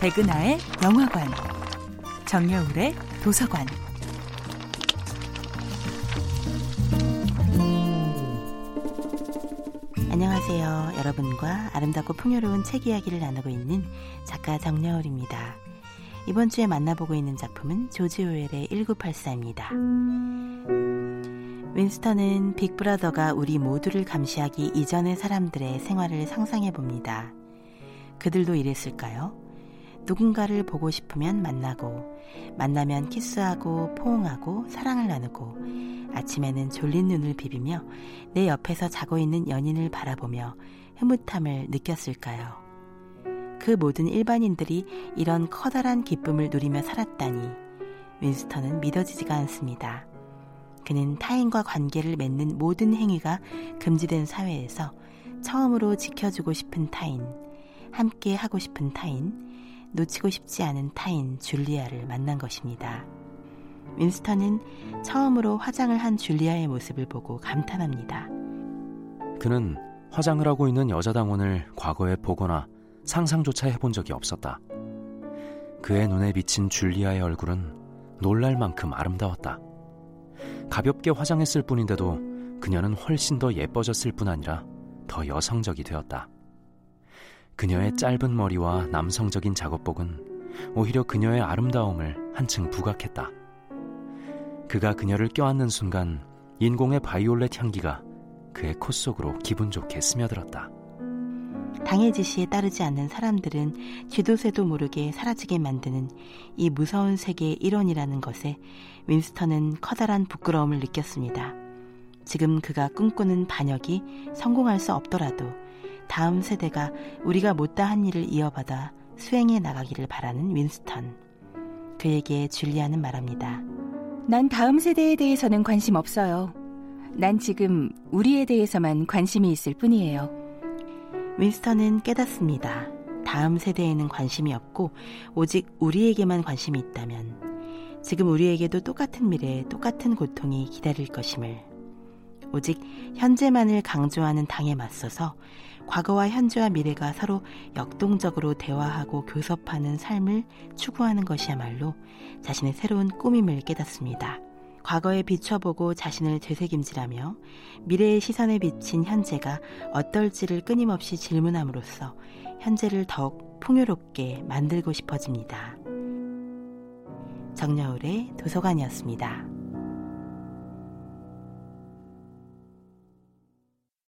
백은하의 영화관, 정여울의 도서관. 안녕하세요. 여러분과 아름답고 풍요로운 책 이야기를 나누고 있는 작가 정여울입니다. 이번 주에 만나보고 있는 작품은 조지 오웰의 1984입니다. 윈스턴은 빅브라더가 우리 모두를 감시하기 이전의 사람들의 생활을 상상해 봅니다. 그들도 이랬을까요? 누군가를 보고 싶으면 만나고, 만나면 키스하고, 포옹하고, 사랑을 나누고, 아침에는 졸린 눈을 비비며 내 옆에서 자고 있는 연인을 바라보며 흐뭇함을 느꼈을까요? 그 모든 일반인들이 이런 커다란 기쁨을 누리며 살았다니, 윈스턴은 믿어지지가 않습니다. 그는 타인과 관계를 맺는 모든 행위가 금지된 사회에서 처음으로 지켜주고 싶은 타인, 함께 하고 싶은 타인, 놓치고 싶지 않은 타인 줄리아를 만난 것입니다. 윈스턴은 처음으로 화장을 한 줄리아의 모습을 보고 감탄합니다. 그는 화장을 하고 있는 여자 당원을 과거에 보거나 상상조차 해본 적이 없었다. 그의 눈에 비친 줄리아의 얼굴은 놀랄 만큼 아름다웠다. 가볍게 화장했을 뿐인데도 그녀는 훨씬 더 예뻐졌을 뿐 아니라 더 여성적이 되었다. 그녀의 짧은 머리와 남성적인 작업복은 오히려 그녀의 아름다움을 한층 부각했다. 그가 그녀를 껴안는 순간 인공의 바이올렛 향기가 그의 콧 속으로 기분 좋게 스며들었다. 당의 지시에 따르지 않는 사람들은 쥐도새도 모르게 사라지게 만드는 이 무서운 세계의 일원이라는 것에 윈스턴은 커다란 부끄러움을 느꼈습니다. 지금 그가 꿈꾸는 반역이 성공할 수 없더라도 다음 세대가 우리가 못다한 일을 이어받아 수행해 나가기를 바라는 윈스턴. 그에게 줄리아는 말합니다. 난 다음 세대에 대해서는 관심 없어요. 난 지금 우리에 대해서만 관심이 있을 뿐이에요. 윈스턴은 깨닫습니다. 다음 세대에는 관심이 없고 오직 우리에게만 관심이 있다면 지금 우리에게도 똑같은 미래, 똑같은 고통이 기다릴 것임을. 오직 현재만을 강조하는 당에 맞서서 과거와 현재와 미래가 서로 역동적으로 대화하고 교섭하는 삶을 추구하는 것이야말로 자신의 새로운 꿈임을 깨닫습니다. 과거에 비춰보고 자신을 되새김질하며 미래의 시선에 비친 현재가 어떨지를 끊임없이 질문함으로써 현재를 더욱 풍요롭게 만들고 싶어집니다. 정여울의 도서관이었습니다.